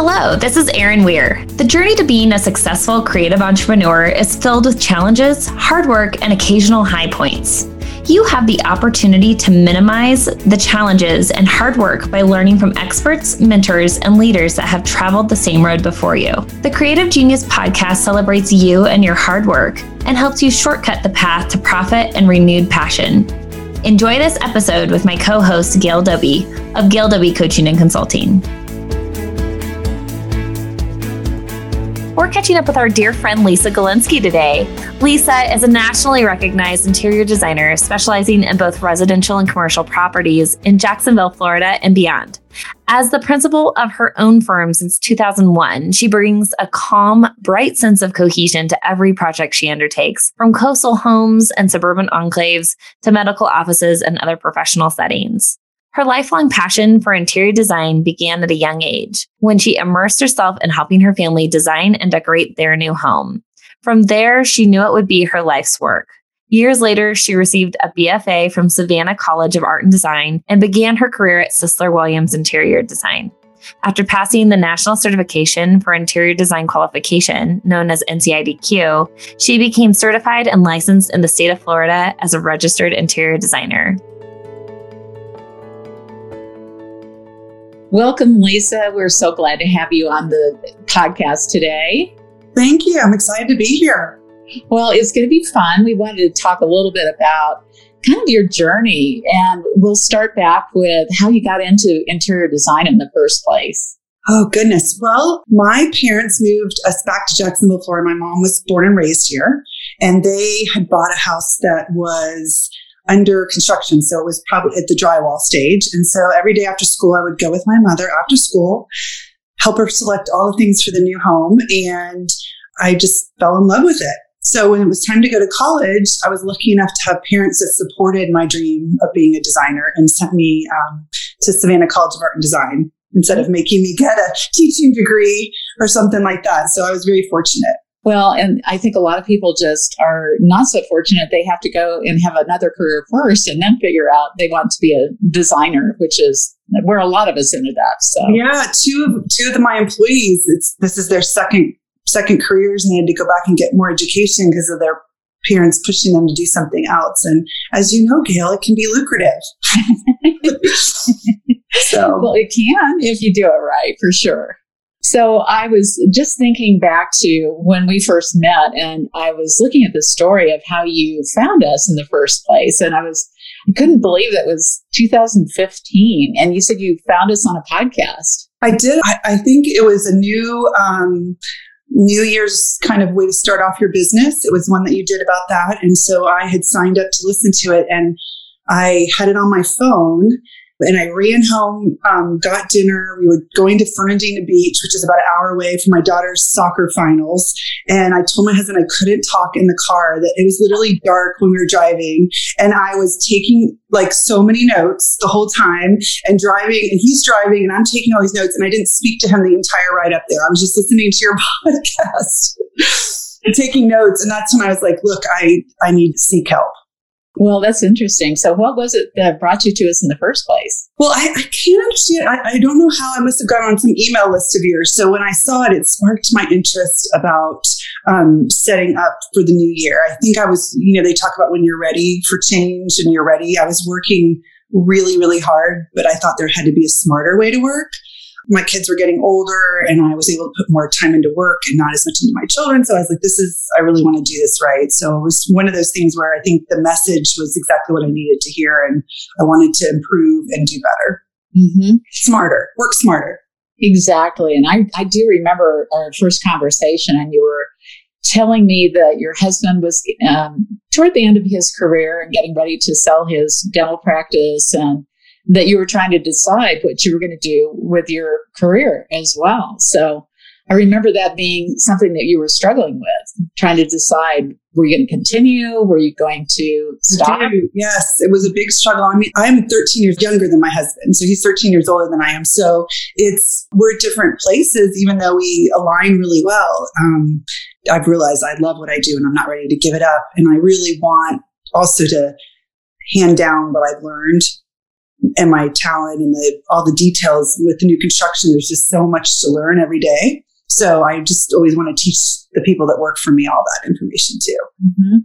Hello, this is Erin Weir. The journey to being a successful creative entrepreneur is filled with challenges, hard work, and occasional high points. You have the opportunity to minimize the challenges and hard work by learning from experts, mentors, and leaders that have traveled the same road before you. The Creative Genius podcast celebrates you and your hard work and helps you shortcut the path to profit and renewed passion. Enjoy this episode with my co host, Gail Doby of Gail Doby Coaching and Consulting. We're catching up with our dear friend Lisa Galinsky today. Lisa is a nationally recognized interior designer specializing in both residential and commercial properties in Jacksonville, Florida, and beyond. As the principal of her own firm since 2001, she brings a calm, bright sense of cohesion to every project she undertakes, from coastal homes and suburban enclaves to medical offices and other professional settings. Her lifelong passion for interior design began at a young age when she immersed herself in helping her family design and decorate their new home. From there, she knew it would be her life's work. Years later, she received a BFA from Savannah College of Art and Design and began her career at Sisler Williams Interior Design. After passing the National Certification for Interior Design Qualification, known as NCIDQ, she became certified and licensed in the state of Florida as a registered interior designer. Welcome, Lisa. We're so glad to have you on the podcast today. Thank you. I'm excited to be here. Well, it's going to be fun. We wanted to talk a little bit about kind of your journey, and we'll start back with how you got into interior design in the first place. Oh, goodness. Well, my parents moved us back to Jacksonville, Florida. My mom was born and raised here, and they had bought a house that was under construction. So it was probably at the drywall stage. And so every day after school, I would go with my mother after school, help her select all the things for the new home. And I just fell in love with it. So when it was time to go to college, I was lucky enough to have parents that supported my dream of being a designer and sent me um, to Savannah College of Art and Design instead of making me get a teaching degree or something like that. So I was very fortunate. Well, and I think a lot of people just are not so fortunate. They have to go and have another career first and then figure out they want to be a designer, which is where a lot of us ended up. So yeah, two of two of my employees, it's this is their second second careers and they had to go back and get more education because of their parents pushing them to do something else. And as you know, Gail, it can be lucrative. so well, it can if you do it right, for sure. So I was just thinking back to when we first met, and I was looking at the story of how you found us in the first place. And I was, I couldn't believe that was 2015. And you said you found us on a podcast. I did. I, I think it was a new, um, New Year's kind of way to start off your business. It was one that you did about that. And so I had signed up to listen to it and I had it on my phone and I ran home, um, got dinner. We were going to Fernandina Beach, which is about an hour away from my daughter's soccer finals. And I told my husband I couldn't talk in the car, that it was literally dark when we were driving. And I was taking like so many notes the whole time and driving, and he's driving, and I'm taking all these notes. And I didn't speak to him the entire ride up there. I was just listening to your podcast. And taking notes and that's when i was like look i i need to seek help well, that's interesting. So, what was it that brought you to us in the first place? Well, I, I can't understand. I, I, don't know how I must have gone on some email list of yours. So, when I saw it, it sparked my interest about um, setting up for the new year. I think I was, you know, they talk about when you're ready for change and you're ready. I was working really, really hard, but I thought there had to be a smarter way to work my kids were getting older and I was able to put more time into work and not as much into my children. So I was like, this is, I really want to do this right. So it was one of those things where I think the message was exactly what I needed to hear. And I wanted to improve and do better. Mm-hmm. Smarter, work smarter. Exactly. And I, I do remember our first conversation and you were telling me that your husband was um, toward the end of his career and getting ready to sell his dental practice and that you were trying to decide what you were going to do with your career as well. So I remember that being something that you were struggling with, trying to decide were you going to continue? Were you going to stop? Yes, it was a big struggle. I mean, I'm 13 years younger than my husband, so he's 13 years older than I am. So it's we're at different places, even though we align really well. Um, I've realized I love what I do, and I'm not ready to give it up. And I really want also to hand down what I've learned and my talent and the all the details with the new construction. There's just so much to learn every day. So I just always want to teach the people that work for me all that information too. Mm-hmm.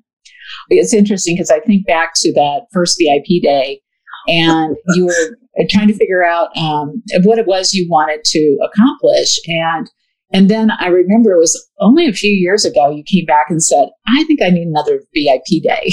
It's interesting because I think back to that first VIP day, and you were trying to figure out um, what it was you wanted to accomplish, and and then I remember it was only a few years ago you came back and said, I think I need another VIP day.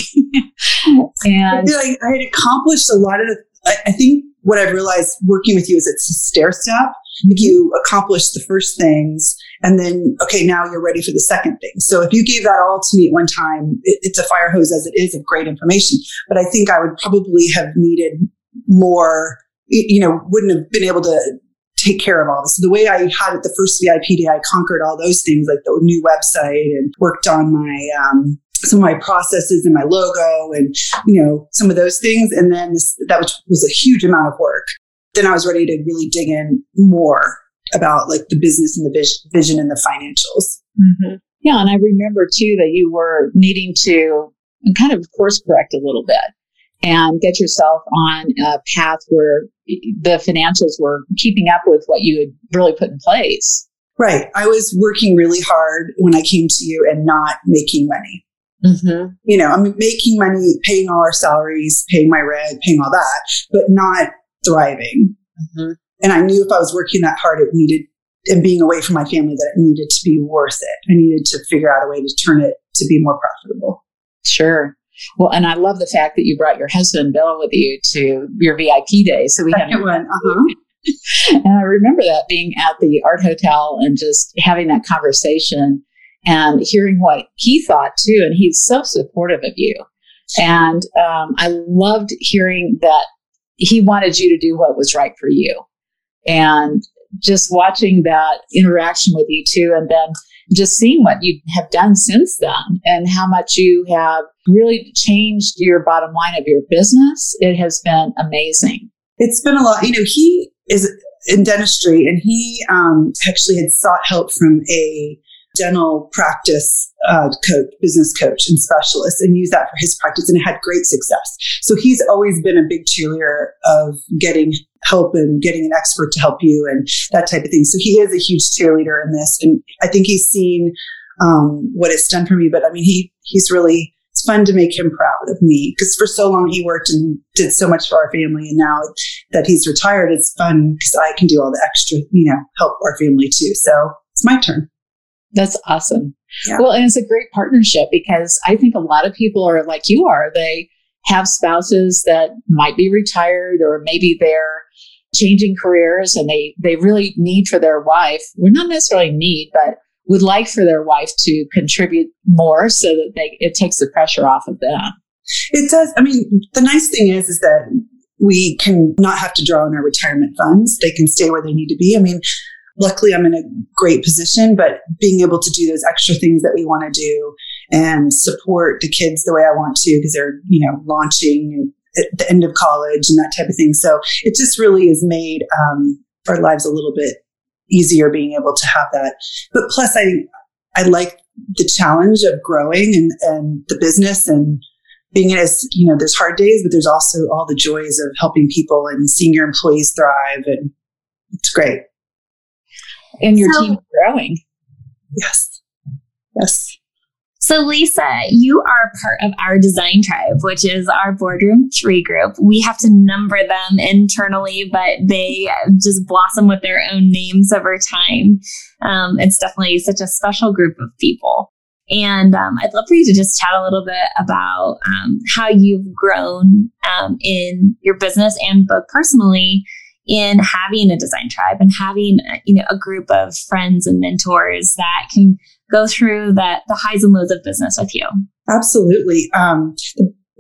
and I, I, had accomplished a lot of the, I, I, think what I've realized working with you is it's a stair step. You accomplish the first things and then, okay, now you're ready for the second thing. So if you gave that all to me at one time, it, it's a fire hose as it is of great information. But I think I would probably have needed more, you know, wouldn't have been able to take care of all this. So the way I had it the first VIP day, I conquered all those things like the new website and worked on my um, some of my processes and my logo and you know some of those things. And then this, that was, was a huge amount of work. Then I was ready to really dig in more about like the business and the vision, vision and the financials. Mm-hmm. Yeah, and I remember too that you were needing to kind of course correct a little bit and get yourself on a path where the financials were keeping up with what you had really put in place. Right. I was working really hard when I came to you and not making money. Mm-hmm. You know, I'm making money, paying all our salaries, paying my rent, paying all that, but not thriving. Mm-hmm. And I knew if I was working that hard, it needed, and being away from my family, that it needed to be worth it. I needed to figure out a way to turn it to be more profitable. Sure. Well, and I love the fact that you brought your husband Bill with you to your VIP day. So we had one. Uh-huh. and I remember that being at the art hotel and just having that conversation and hearing what he thought too. And he's so supportive of you. And um, I loved hearing that he wanted you to do what was right for you. And just watching that interaction with you too. And then just seeing what you have done since then and how much you have really changed your bottom line of your business. It has been amazing. It's been a lot. You know, he is in dentistry and he um, actually had sought help from a dental practice uh, coach, business coach, and specialist, and used that for his practice, and it had great success. So he's always been a big cheerleader of getting help and getting an expert to help you and that type of thing. So he is a huge cheerleader in this, and I think he's seen um, what it's done for me. But I mean, he he's really it's fun to make him proud of me because for so long he worked and did so much for our family, and now that he's retired, it's fun because I can do all the extra, you know, help our family too. So it's my turn. That's awesome. Yeah. Well, and it's a great partnership because I think a lot of people are like you are. They have spouses that might be retired or maybe they're changing careers and they they really need for their wife well not necessarily need but would like for their wife to contribute more so that they it takes the pressure off of them it does i mean the nice thing is is that we can not have to draw on our retirement funds they can stay where they need to be i mean luckily i'm in a great position but being able to do those extra things that we want to do and support the kids the way i want to because they're you know launching at the end of college and that type of thing. So it just really has made um, our lives a little bit easier being able to have that. But plus, I I like the challenge of growing and and the business and being as you know there's hard days but there's also all the joys of helping people and seeing your employees thrive and it's great and your so, team growing yes yes so, Lisa, you are part of our design tribe, which is our boardroom three group. We have to number them internally, but they just blossom with their own names over time. Um, it's definitely such a special group of people. And um, I'd love for you to just chat a little bit about um, how you've grown um, in your business and both personally in having a design tribe and having you know a group of friends and mentors that can go through that the highs and lows of business with you. Absolutely. Um,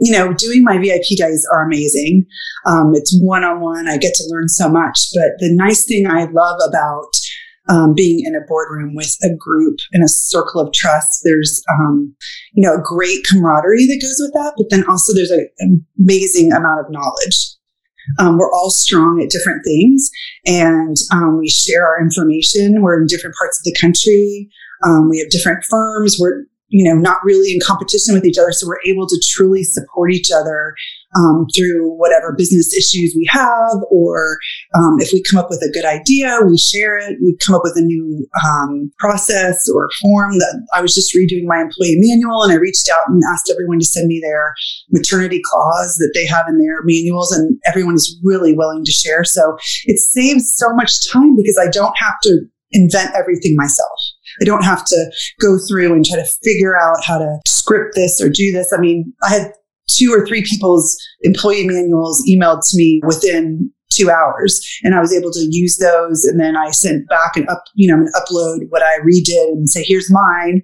you know, doing my VIP days are amazing. Um, it's one on one. I get to learn so much. But the nice thing I love about um, being in a boardroom with a group in a circle of trust, there's, um, you know, a great camaraderie that goes with that. But then also there's an amazing amount of knowledge. Um, we're all strong at different things and um, we share our information. We're in different parts of the country. Um, we have different firms. We're, you know, not really in competition with each other. So we're able to truly support each other um, through whatever business issues we have, or um, if we come up with a good idea, we share it. We come up with a new um, process or form. That I was just redoing my employee manual, and I reached out and asked everyone to send me their maternity clause that they have in their manuals, and everyone is really willing to share. So it saves so much time because I don't have to invent everything myself. I don't have to go through and try to figure out how to script this or do this. I mean, I had two or three people's employee manuals emailed to me within two hours and I was able to use those. And then I sent back and up, you know, and upload what I redid and say, here's mine.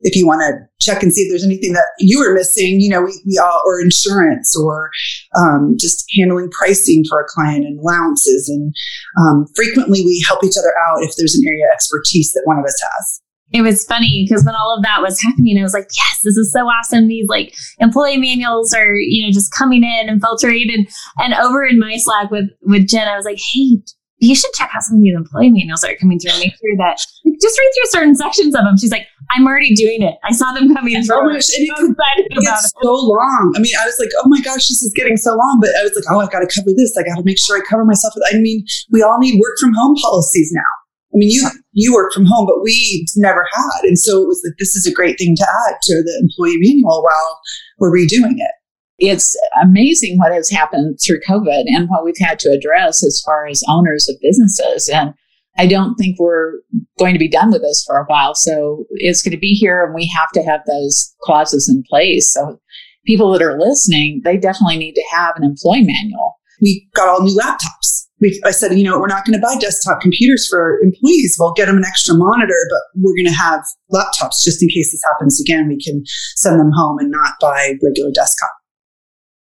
If you want to check and see if there's anything that you were missing, you know, we, we all, or insurance or um, just handling pricing for a client and allowances. And um, frequently we help each other out if there's an area of expertise that one of us has it was funny because when all of that was happening, I was like, yes, this is so awesome. These like employee manuals are, you know, just coming in and filtering and and over in my Slack with with Jen, I was like, hey, you should check out some of these employee manuals that are coming through and make sure that like, just read through certain sections of them. She's like, I'm already doing it. I saw them coming through. Oh my gosh, and it, it gets so long. I mean, I was like, oh my gosh, this is getting so long. But I was like, oh, I've got to cover this. I got to make sure I cover myself. With, I mean, we all need work from home policies now. I mean, you you work from home, but we never had, and so it was like this is a great thing to add to the employee manual while we're redoing it. It's amazing what has happened through COVID and what we've had to address as far as owners of businesses. And I don't think we're going to be done with this for a while. So it's going to be here, and we have to have those clauses in place. So people that are listening, they definitely need to have an employee manual. We got all new laptops we, I said, you know, we're not going to buy desktop computers for employees. We'll get them an extra monitor, but we're going to have laptops just in case this happens again. We can send them home and not buy regular desktop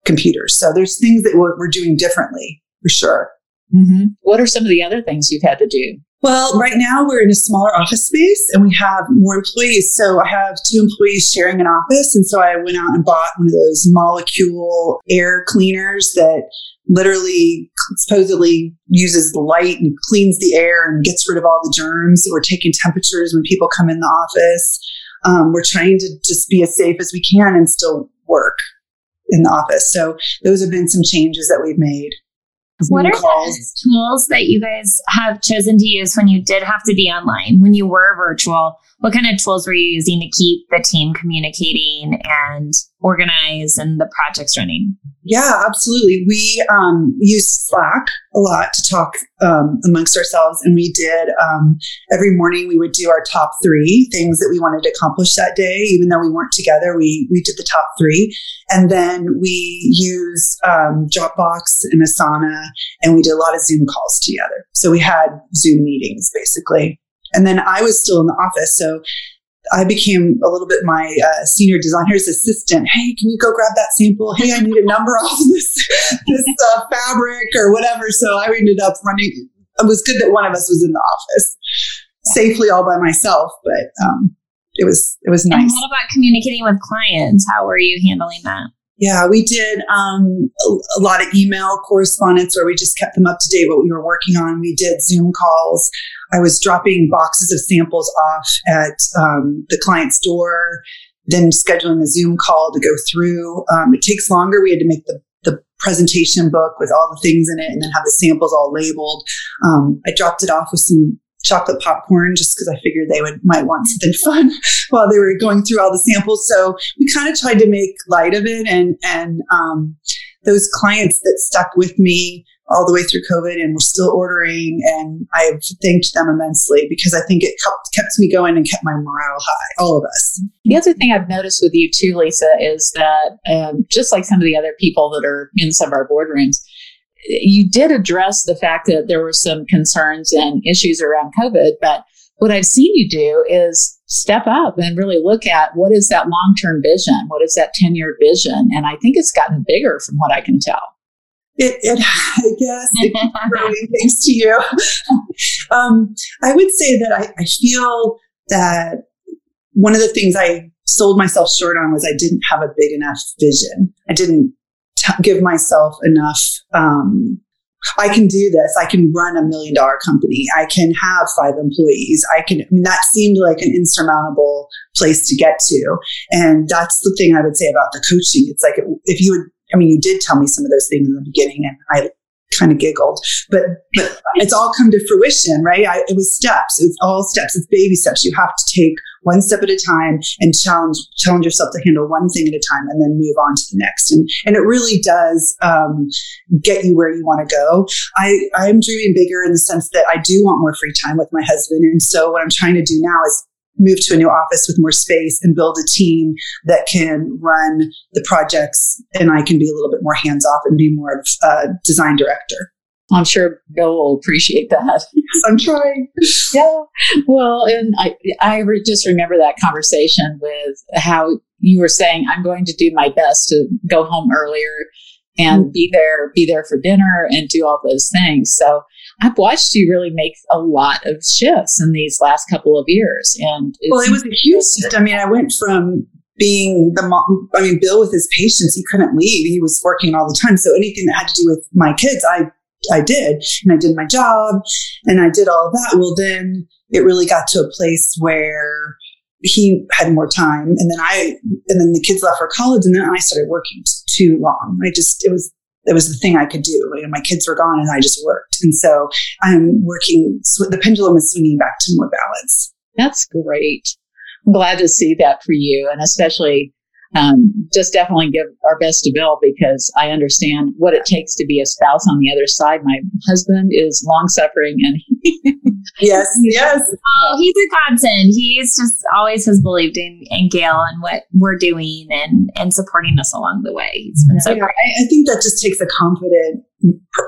computers. So there's things that we're, we're doing differently for sure. Mm-hmm. What are some of the other things you've had to do? Well, right now we're in a smaller office space and we have more employees. So I have two employees sharing an office. And so I went out and bought one of those Molekule air cleaners that literally supposedly uses light and cleans the air and gets rid of all the germs. We're taking temperatures when people come in the office. Um, we're trying to just be as safe as we can and still work in the office. So those have been some changes that we've made. What are the tools that you guys have chosen to use when you did have to be online, when you were virtual? What kind of tools were you using to keep the team communicating and organized and the projects running? Yeah, absolutely. We um, Slack a lot to talk um, amongst ourselves. And we did um, every morning, we would do our top three things that we wanted to accomplish that day. Even though we weren't together, we, we did the top three. And then we use um, Dropbox and Asana, and we did a lot of Zoom calls together. So we had Zoom meetings basically. And then I was still in the office. So I became a little bit my uh, senior designer's assistant. Hey, can you go grab that sample? Hey, I need a number off this this uh, fabric or whatever. So I ended up running. It was good that one of us was in the office safely all by myself, but um, it was it was nice. And what about communicating with clients? How were you handling that? Yeah, we did um, a, a, lot of email correspondence where we just kept them up to date what we were working on. We did Zoom calls. I was dropping boxes of samples off at um, the client's door, then scheduling a Zoom call to go through. Um, it takes longer. We had to make the, presentation book with all the things in it and then have the samples all labeled. Um, I dropped it off with some chocolate popcorn just because I figured they would might want something fun while they were going through all the samples. So we kind of tried to make light of it and and um, those clients that stuck with me all the way through COVID and we're still ordering. And I've thanked them immensely because I think it kept, kept me going and kept my morale high, all of us. The other thing I've noticed with you too, Lisa, is that um, just like some of the other people that are in some of our boardrooms, you did address the fact that there were some concerns and issues around COVID, but what I've seen you do is step up and really look at what is that long term vision? What is that 10 year vision? And I think it's gotten bigger from what I can tell. It, it I guess, it growing thanks to you. um, I would say that I, I feel that one of the things I sold myself short on was I didn't have a big enough vision. I didn't t- give myself enough. Um, I can do this. I can run a million dollar company. I can have five employees. I can, I mean, that seemed like an insurmountable place to get to. And that's the thing I would say about the coaching. It's like if you would I mean, you did tell me some of those things in the beginning, and I kind of giggled, but but it's all come to fruition, right? I, it was steps. It's all steps. It's baby steps. You have to take one step at a time and challenge challenge yourself to handle one thing at a time, and then move on to the next. And and it really does um, get you where you want to go. I I am dreaming bigger in the sense that I do want more free time with my husband, and so what I'm trying to do now is move to a new office with more space and build a team that can run the projects and I can be a little bit more hands off and be more of a design director. I'm sure Bill will appreciate that. Yes, I'm trying. yeah. Well, and I, I re- just remember that conversation with how you were saying, I'm going to do my best to go home earlier and mm-hmm. be there, be there for dinner and do all those things. So I've watched you really make a lot of shifts in these last couple of years. And well, it was a huge shift. I mean, I went from being the mom, I mean, Bill with his patients, he couldn't leave. He was working all the time. So anything that had to do with my kids, I, I did. And I did my job and I did all of that. Well, then it really got to a place where he had more time and then I, and then the kids left for college and then I started working too long. I just, it was it was the thing I could do. You know, my kids were gone and I just worked. And so I'm working, so the pendulum is swinging back to more balance. That's great. I'm glad to see that for you. And especially um, just definitely give our best to Bill because I understand what it takes to be a spouse on the other side. My husband is long suffering and yes, yes. Oh, he's a godsend. He's just always has believed in, in Gail and what we're doing and and supporting us along the way. He's been so yeah, I, I think that just takes a confident,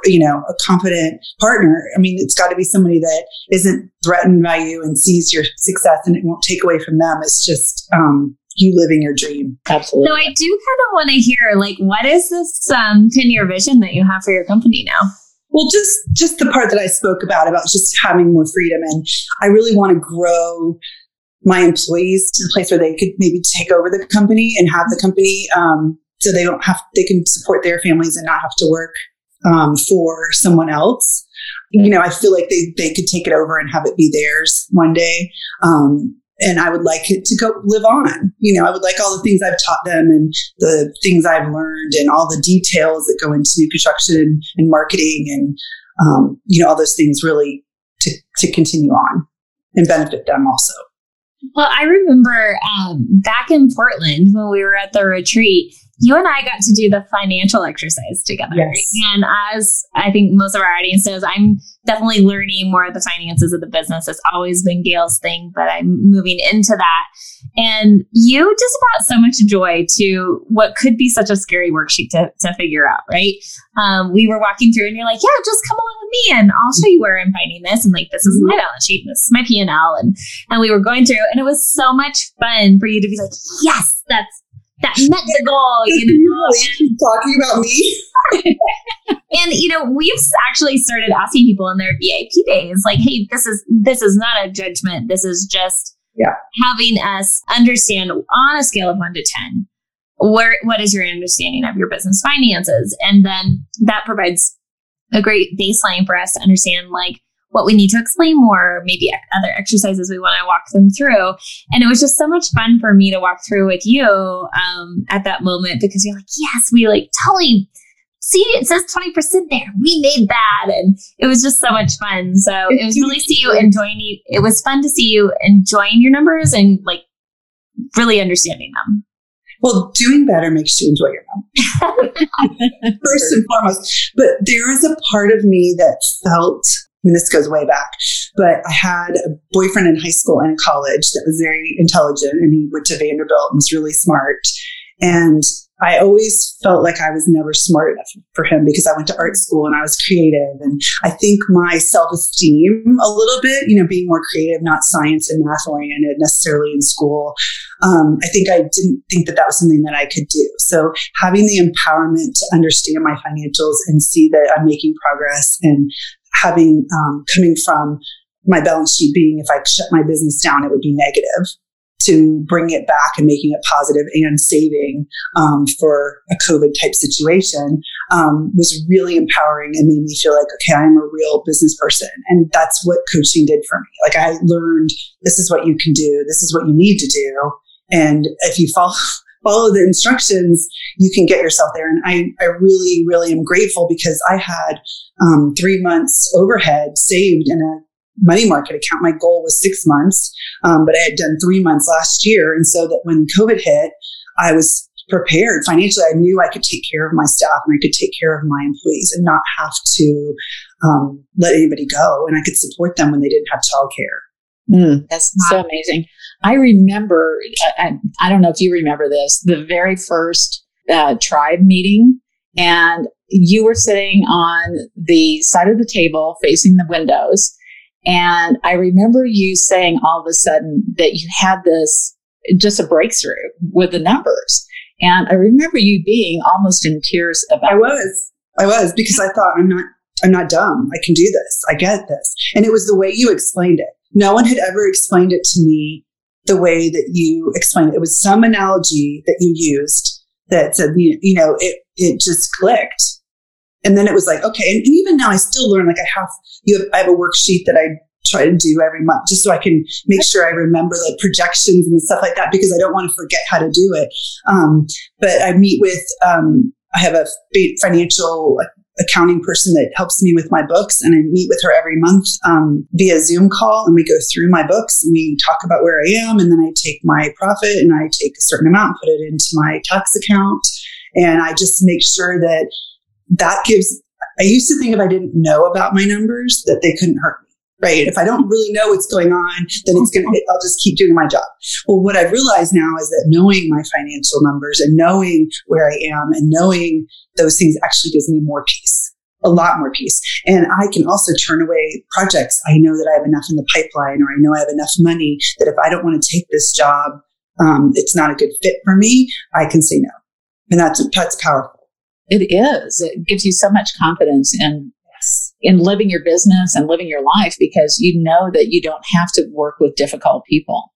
you know, a confident partner. I mean, it's got to be somebody that isn't threatened by you and sees your success and it won't take away from them. It's just um, you living your dream. Absolutely. So I do kind of want to hear, like, what is this um, 10 year vision that you have for your company now? Well, just just the part that I spoke about about just having more freedom, and I really want to grow my employees to the place where they could maybe take over the company and have the company, um, so they don't have they can support their families and not have to work um, for someone else. You know, I feel like they they could take it over and have it be theirs one day. Um, and I would like it to go live on. You know, I would like all the things I've taught them and the things I've learned and all the details that go into new construction and marketing and um, you know all those things really to to continue on and benefit them also. Well, I remember um, back in Portland when we were at the retreat, you and I got to do the financial exercise together. Yes. And as I think most of our audience knows, I'm definitely learning more of the finances of the business. It's always been Gail's thing, but I'm moving into that. And you just brought so much joy to what could be such a scary worksheet to, to figure out, right? Um, we were walking through and you're like, yeah, just come along with me and I'll show you where I'm finding this. And like, this is my balance sheet and this is my P&L. And, and we were going through and it was so much fun for you to be like, yes, that's that met the goal. You know, and, talking about me. and you know, we've actually started asking people in their VIP days, like, "Hey, this is this is not a judgment. This is just yeah. having us understand on a scale of one to ten, where what is your understanding of your business finances, and then that provides a great baseline for us to understand, like, what we need to explain more, maybe other exercises we want to walk them through. And it was just so much fun for me to walk through with you um, at that moment because you're like, yes, we like totally see it says 20% there. We made that. And it was just so much fun. So it was really see you enjoying it. was fun to see you enjoying your numbers and like really understanding them. Well, doing better makes you enjoy your number. First and foremost. But there is a part of me that felt mean, this goes way back, but I had a boyfriend in high school and college that was very intelligent and he went to Vanderbilt and was really smart. And I always felt like I was never smart enough for him because I went to art school and I was creative. And I think my self esteem a little bit, you know, being more creative, not science and math oriented necessarily in school. Um, I think I didn't think that that was something that I could do. So having the empowerment to understand my financials and see that I'm making progress and having um, coming from my balance sheet being if I shut my business down, it would be negative to bring it back and making it positive and saving um, for a COVID type situation um, was really empowering and made me feel like, okay, I'm a real business person. And that's what coaching did for me. Like I learned this is what you can do. This is what you need to do. And if you fall follow the instructions, you can get yourself there. And I, I really, really am grateful because I had um, three months overhead saved in a money market account. My goal was six months, um, but I had done three months last year. And so that when COVID hit, I was prepared financially. I knew I could take care of my staff and I could take care of my employees and not have to um, let anybody go. And I could support them when they didn't have childcare. Mm, that's so amazing. I remember, I, I, don't know if you remember this, the very first uh, tribe meeting, and you were sitting on the side of the table facing the windows. And I remember you saying all of a sudden that you had this just a breakthrough with the numbers. And I remember you being almost in tears about I was. I was because I thought I'm not I'm not dumb. I can do this. I get this. And it was the way you explained it. No one had ever explained it to me the way that you explained it. It was some analogy that you used that said, you, you know, it, it just clicked. And then it was like, okay. And, even now I still learn, like I have, you have, I have a worksheet that I try to do every month just so I can make sure I remember the projections and stuff like that because I don't want to forget how to do it. Um, but I meet with, um, I have a financial accounting person that helps me with my books and I meet with her every month um, via Zoom call and we go through my books and we talk about where I am and then I take my profit and I take a certain amount and put it into my tax account and I just make sure that that gives I used to think if I didn't know about my numbers that they couldn't hurt right? If I don't really know what's going on, then it's going to, I'll just keep doing my job. Well, what I've realized now is that knowing my financial numbers and knowing where I am and knowing those things actually gives me more peace. A lot more peace. And I can also turn away projects. I know that I have enough in the pipeline or I know I have enough money that if I don't want to take this job, um, it's not a good fit for me, I can say no. And that's, that's powerful. It is. It gives you so much confidence in in living your business and living your life because you know that you don't have to work with difficult people.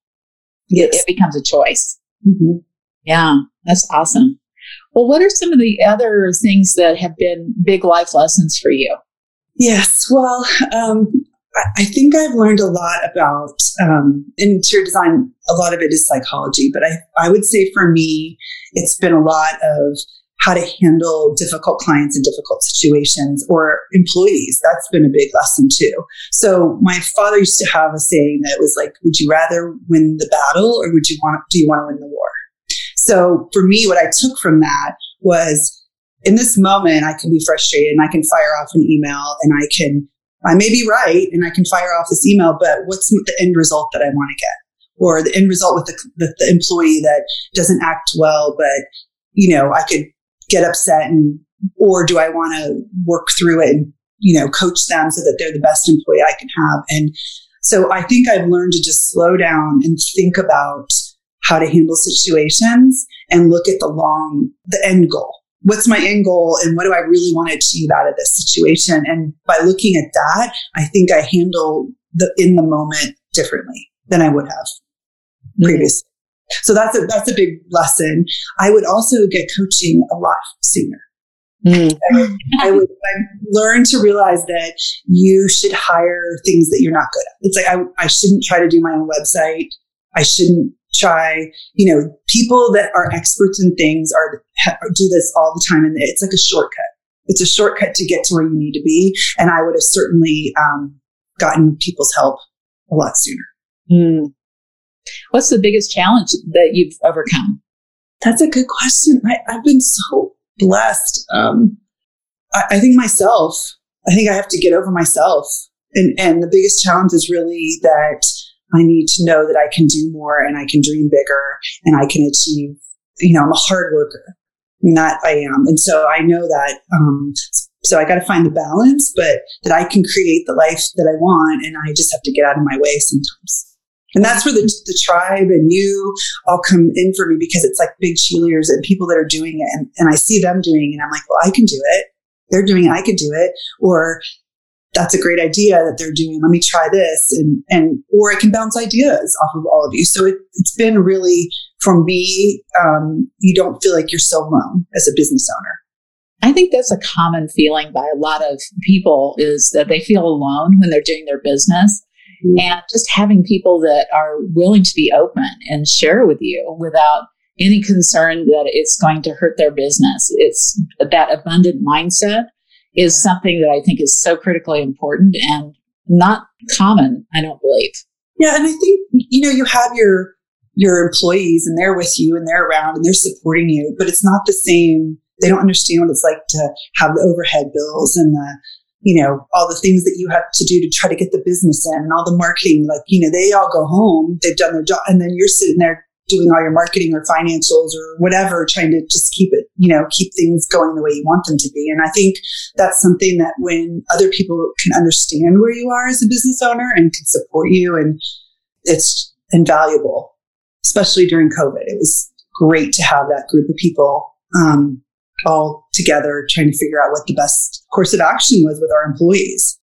Yes. It, it becomes a choice. Mm-hmm. Yeah, that's awesome. Well, what are some of the other things that have been big life lessons for you? Yes, well, um, I think I've learned a lot about um, interior design. A lot of it is psychology, but I, I would say for me, it's been a lot of how to handle difficult clients in difficult situations or employees. That's been a big lesson too. So my father used to have a saying that was like, would you rather win the battle or would you want, do you want to win the war? So for me, what I took from that was in this moment, I can be frustrated and I can fire off an email and I can, I may be right and I can fire off this email, but what's the end result that I want to get? Or the end result with the, the, the employee that doesn't act well, but you know, I could get upset and or do I want to work through it and you know coach them so that they're the best employee I can have? And so I think I've learned to just slow down and think about how to handle situations and look at the long the end goal. What's my end goal and what do I really want to achieve out of this situation? And by looking at that I think I handle the in the moment differently than I would have mm-hmm. previously so that's a that's a big lesson. I would also get coaching a lot sooner. Mm. I, would I learn to realize that you should hire things that you're not good at. It's like I, I shouldn't try to do my own website. I shouldn't try, you know, people that are experts in things are do this all the time, and it's like a shortcut. It's a shortcut to get to where you need to be. And I would have certainly um, gotten people's help a lot sooner. Mm. What's the biggest challenge that you've overcome? That's a good question. I, have been so blessed. Um, I, I, think myself, I think I have to get over myself. And, and the biggest challenge is really that I need to know that I can do more and I can dream bigger and I can achieve, you know, I'm a hard worker. And that I am. And so I know that, um, so I got to find the balance, but that I can create the life that I want. And I just have to get out of my way sometimes. And that's where the, the tribe and you all come in for me because it's like big cheerleaders and people that are doing it. And, and I see them doing it and I'm like, well, I can do it. They're doing it. I can do it. Or that's a great idea that they're doing. Let me try this. And, and, or I can bounce ideas off of all of you. So it, has been really, for me, um, you don't feel like you're so alone as a business owner. I think that's a common feeling by a lot of people is that they feel alone when they're doing their business. Mm-hmm. And just having people that are willing to be open and share with you without any concern that it's going to hurt their business. It's that abundant mindset is something that I think is so critically important and not common, I don't believe. Yeah, and I think you know you have your your employees and they're with you and they're around and they're supporting you, but it's not the same. They don't understand what it's like to have the overhead bills and the you know all the things that you have to do to try to get the business in and all the marketing. Like you know they all go home, they've done their job, and then you're sitting there doing all your marketing or financials or whatever, trying to just keep it, you know, keep things going the way you want them to be. And I think that's something that when other people can understand where you are as a business owner and can support you and it's invaluable, especially during COVID. It was great to have that group of people um, all together trying to figure out what the best course of action was with our employees.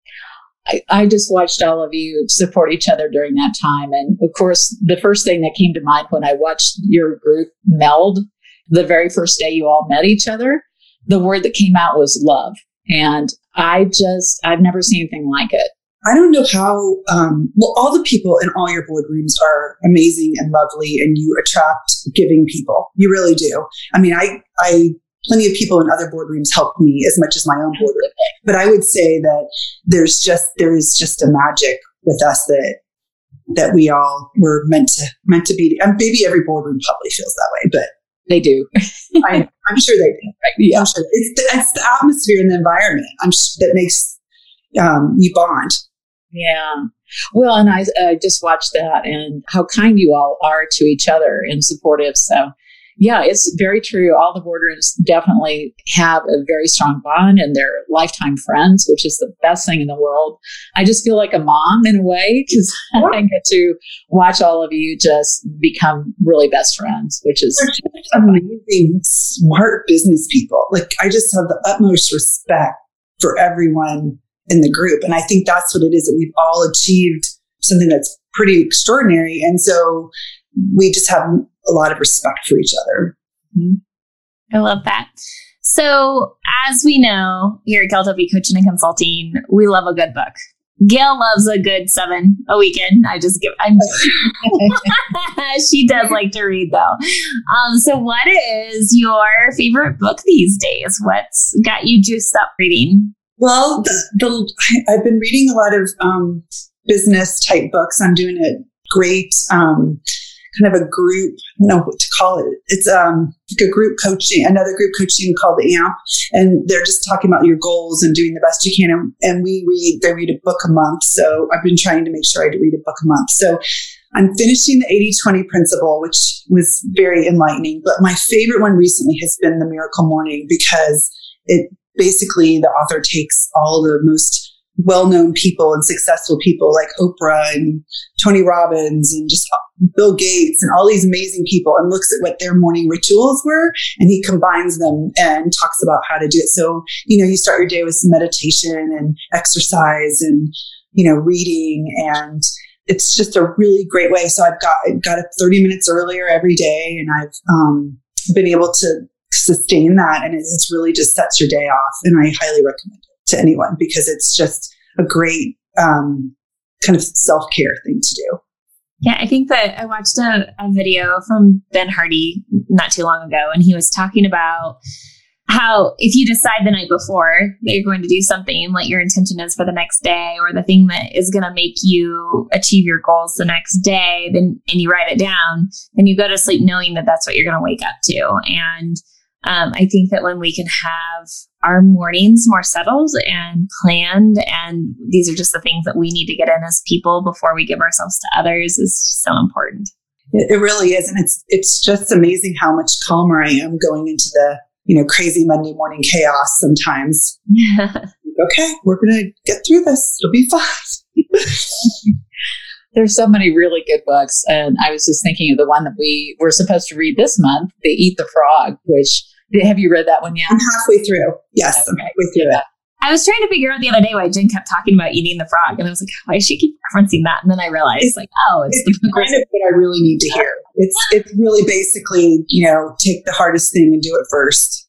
I, I, just watched all of you support each other during that time. And of course, the first thing that came to mind when I watched your group meld the very first day you all met each other, the word that came out was love. And I just, I've never seen anything like it. I don't know how, um, well, all the people in all your boardrooms are amazing and lovely, and you attract giving people. You really do. I mean, I, I plenty of people in other boardrooms helped me as much as my own boardroom. But I would say that there's just there is just a magic with us that that we all were meant to meant to be. And maybe every boardroom probably feels that way, but they do. I, am sure they do. Yeah. I'm sure it's the, it's the atmosphere and the environment. I'm sure that makes um, you bond. Yeah. Well, and I uh, just watched that and how kind you all are to each other and supportive. So yeah, it's very true. All the boarders definitely have a very strong bond and they're lifetime friends, which is the best thing in the world. I just feel like a mom in a way because I get to watch all of you just become really best friends, which is amazing, smart business people. Like, I just have the utmost respect for everyone in the group. And I think that's what it is that we've all achieved something that's pretty extraordinary. And so we just have a lot of respect for each other. Mm-hmm. I love that. So, as we know here at KLW Coaching and Consulting, we love a good book. Gail loves a good seven a weekend. I just give. I'm. she does like to read though. Um, so, what is your favorite book these days? What's got you juiced up reading? Well, the, the I've been reading a lot of um, business type books. I'm doing a great um, kind of a group, I don't know what to call it. It's um, like a group coaching, another group coaching called AMP. And they're just talking about your goals and doing the best you can. And, and we read, they read a book a month. So I've been trying to make sure I read a book a month. So I'm finishing the 80 20 principle, which was very enlightening. But my favorite one recently has been the miracle morning because it basically the author takes all the most well-known people and successful people like Oprah and Tony Robbins and just Bill Gates and all these amazing people and looks at what their morning rituals were and he combines them and talks about how to do it. So, you know, you start your day with some meditation and exercise and, you know, reading and it's just a really great way. So I've got, got up 30 minutes earlier every day and I've, um, been able to sustain that and it, it's really just sets your day off and I highly recommend it to anyone because it's just a great, um, kind of self-care thing to do. Yeah, I think that I watched a, a video from Ben Hardy not too long ago, and he was talking about how if you decide the night before that you're going to do something, what your intention is for the next day, or the thing that is going to make you achieve your goals the next day, then and you write it down, then you go to sleep knowing that that's what you're going to wake up to. And um, I think that when we can have our mornings more settled and planned, and these are just the things that we need to get in as people before we give ourselves to others, is so important. It, it really is, and it's it's just amazing how much calmer I am going into the you know crazy Monday morning chaos. Sometimes, okay, we're gonna get through this. It'll be fine. There's so many really good books. And I was just thinking of the one that we were supposed to read this month, The Eat the Frog, which have you read that one yet? I'm halfway through. Yes, okay. I'm halfway through it. I was trying to figure out the other day why Jen kept talking about eating the frog, and I was like, why does she keep referencing that? And then I realized, like, oh, it's, it's the kind of what I really need to hear. It's it's really basically, you know, take the hardest thing and do it first.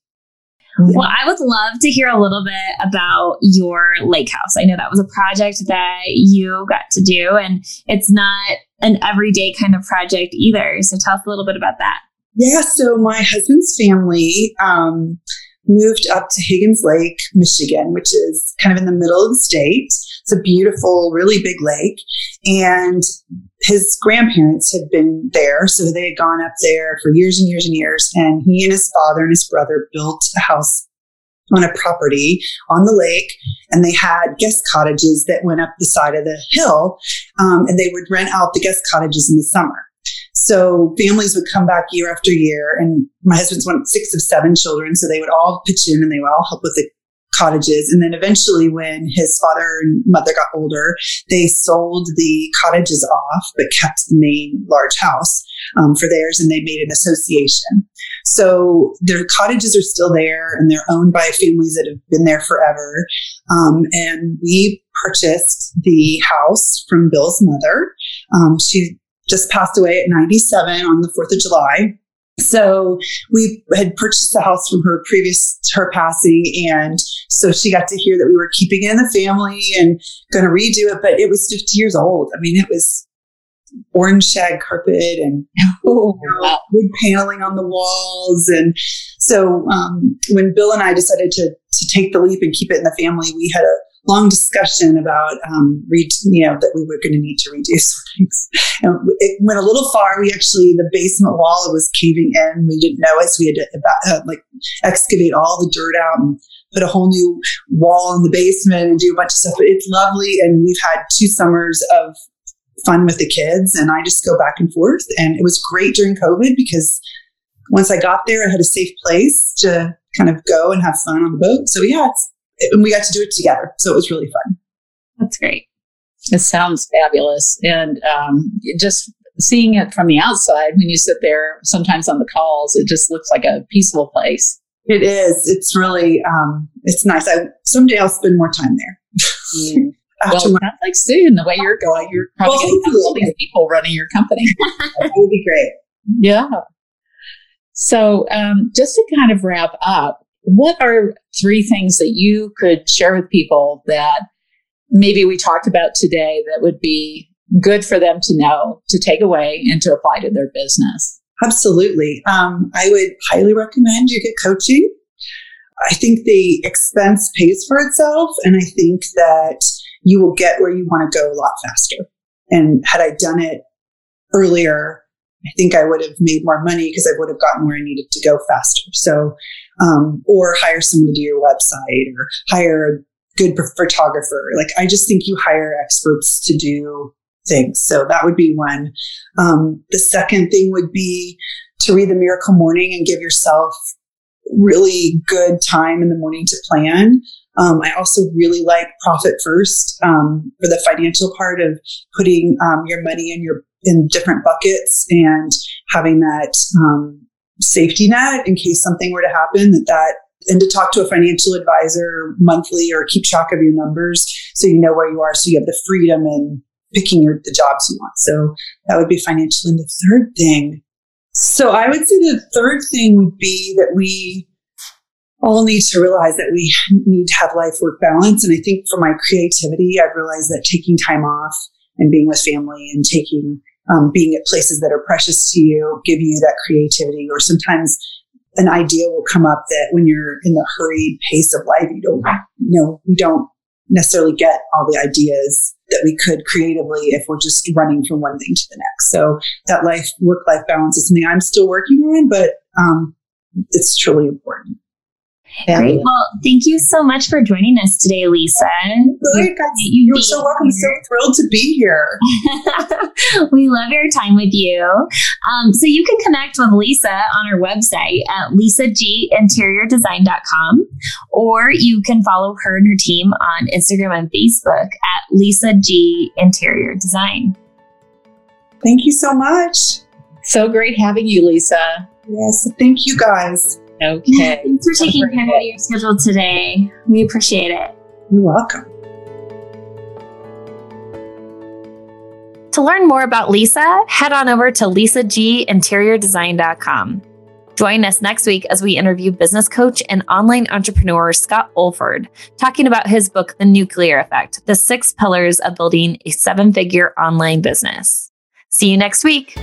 Well, I would love to hear a little bit about your lake house. I know that was a project that you got to do, and it's not an everyday kind of project either. So tell us a little bit about that. Yeah, so my husband's family um, moved up to Higgins Lake, Michigan, which is kind of in the middle of the state. It's a beautiful, really big lake. And his grandparents had been there. So they had gone up there for years and years and years. And he and his father and his brother built a house on a property on the lake. And they had guest cottages that went up the side of the hill. Um, and they would rent out the guest cottages in the summer. So families would come back year after year, and my husband's one six of seven children, so they would all pitch in and they would all help with the cottages. And then eventually, when his father and mother got older, they sold the cottages off, but kept the main large house um, for theirs, and they made an association. So their cottages are still there, and they're owned by families that have been there forever. Um, and we purchased the house from Bill's mother. Um, she just passed away at 97 on the 4th of July. So we had purchased the house from her previous to her passing, and so she got to hear that we were keeping it in the family and going to redo it. But it was 50 years old. I mean, it was orange shag carpet and oh, wow. wood paneling on the walls, and so um, when Bill and I decided to to take the leap and keep it in the family, we had a long discussion about um, re- you know that we were going to need to redo things. And it went a little far. We actually the basement wall was caving in. We didn't know it, so we had to uh, like excavate all the dirt out and put a whole new wall in the basement and do a bunch of stuff. But it's lovely, and we've had two summers of fun with the kids, and I just go back and forth. And it was great during COVID because once I got there, I had a safe place to kind of go and have fun on the boat. So yeah, it's and we got to do it together. So it was really fun. That's great. It sounds fabulous. And um, just seeing it from the outside, when you sit there sometimes on the calls, it just looks like a peaceful place. It is. It's really, um, it's nice. I, someday I'll spend more time there. Mm. well, sounds like soon, the way you're going, you're probably well, going to have all these people running your company. that would be great. Yeah. So, um, just to kind of wrap up, what are three things that you could share with people that maybe we talked about today that would be good for them to know, to take away, and to apply to their business? Absolutely. Um, I would highly recommend you get coaching. I think the expense pays for itself, and I think that you will get where you want to go a lot faster. And had I done it earlier, I think I would have made more money because I would have gotten where I needed to go faster. So, um, or hire someone to do your website or hire a good photographer. Like, I just think you hire experts to do things. So that would be one. Um, the second thing would be to read the miracle morning and give yourself really good time in the morning to plan. Um, I also really like profit first um, for the financial part of putting um, your money in your in different buckets and having that um, safety net in case something were to happen that that and to talk to a financial advisor monthly or keep track of your numbers so you know where you are so you have the freedom in picking your the jobs you want. So that would be financial. And the third thing so i would say the third thing would be that we all need to realize that we need to have life work balance. And i think for my creativity i've realized that taking time off and being with family and taking um, being at places that are precious to you give you that creativity or sometimes an idea will come up that when you're in the hurried pace of life you don't you know you don't necessarily get all the ideas that we could creatively if we're just running from one thing to the next. So that life work life balance is something i'm still working on but um, it's truly important Great. Well, thank you so much for joining us today, Lisa. Good, you You're so welcome. I'm so thrilled to be here. we love your time with you. Um, so you can connect with Lisa on her website at lisaginteriordesign.com or you can follow her and her team on Instagram and Facebook at Lisa G Interior Design. Thank you so much. So great having you, Lisa. Yes, thank you guys. Okay. Thanks for taking time out of your schedule today. We appreciate it. You're welcome. To learn more about Lisa, head on over to lisaginteriordesign.com. Join us next week as we interview business coach and online entrepreneur Scott Oldford, talking about his book, The Nuclear Effect The Six Pillars of Building a Seven Figure Online Business. See you next week.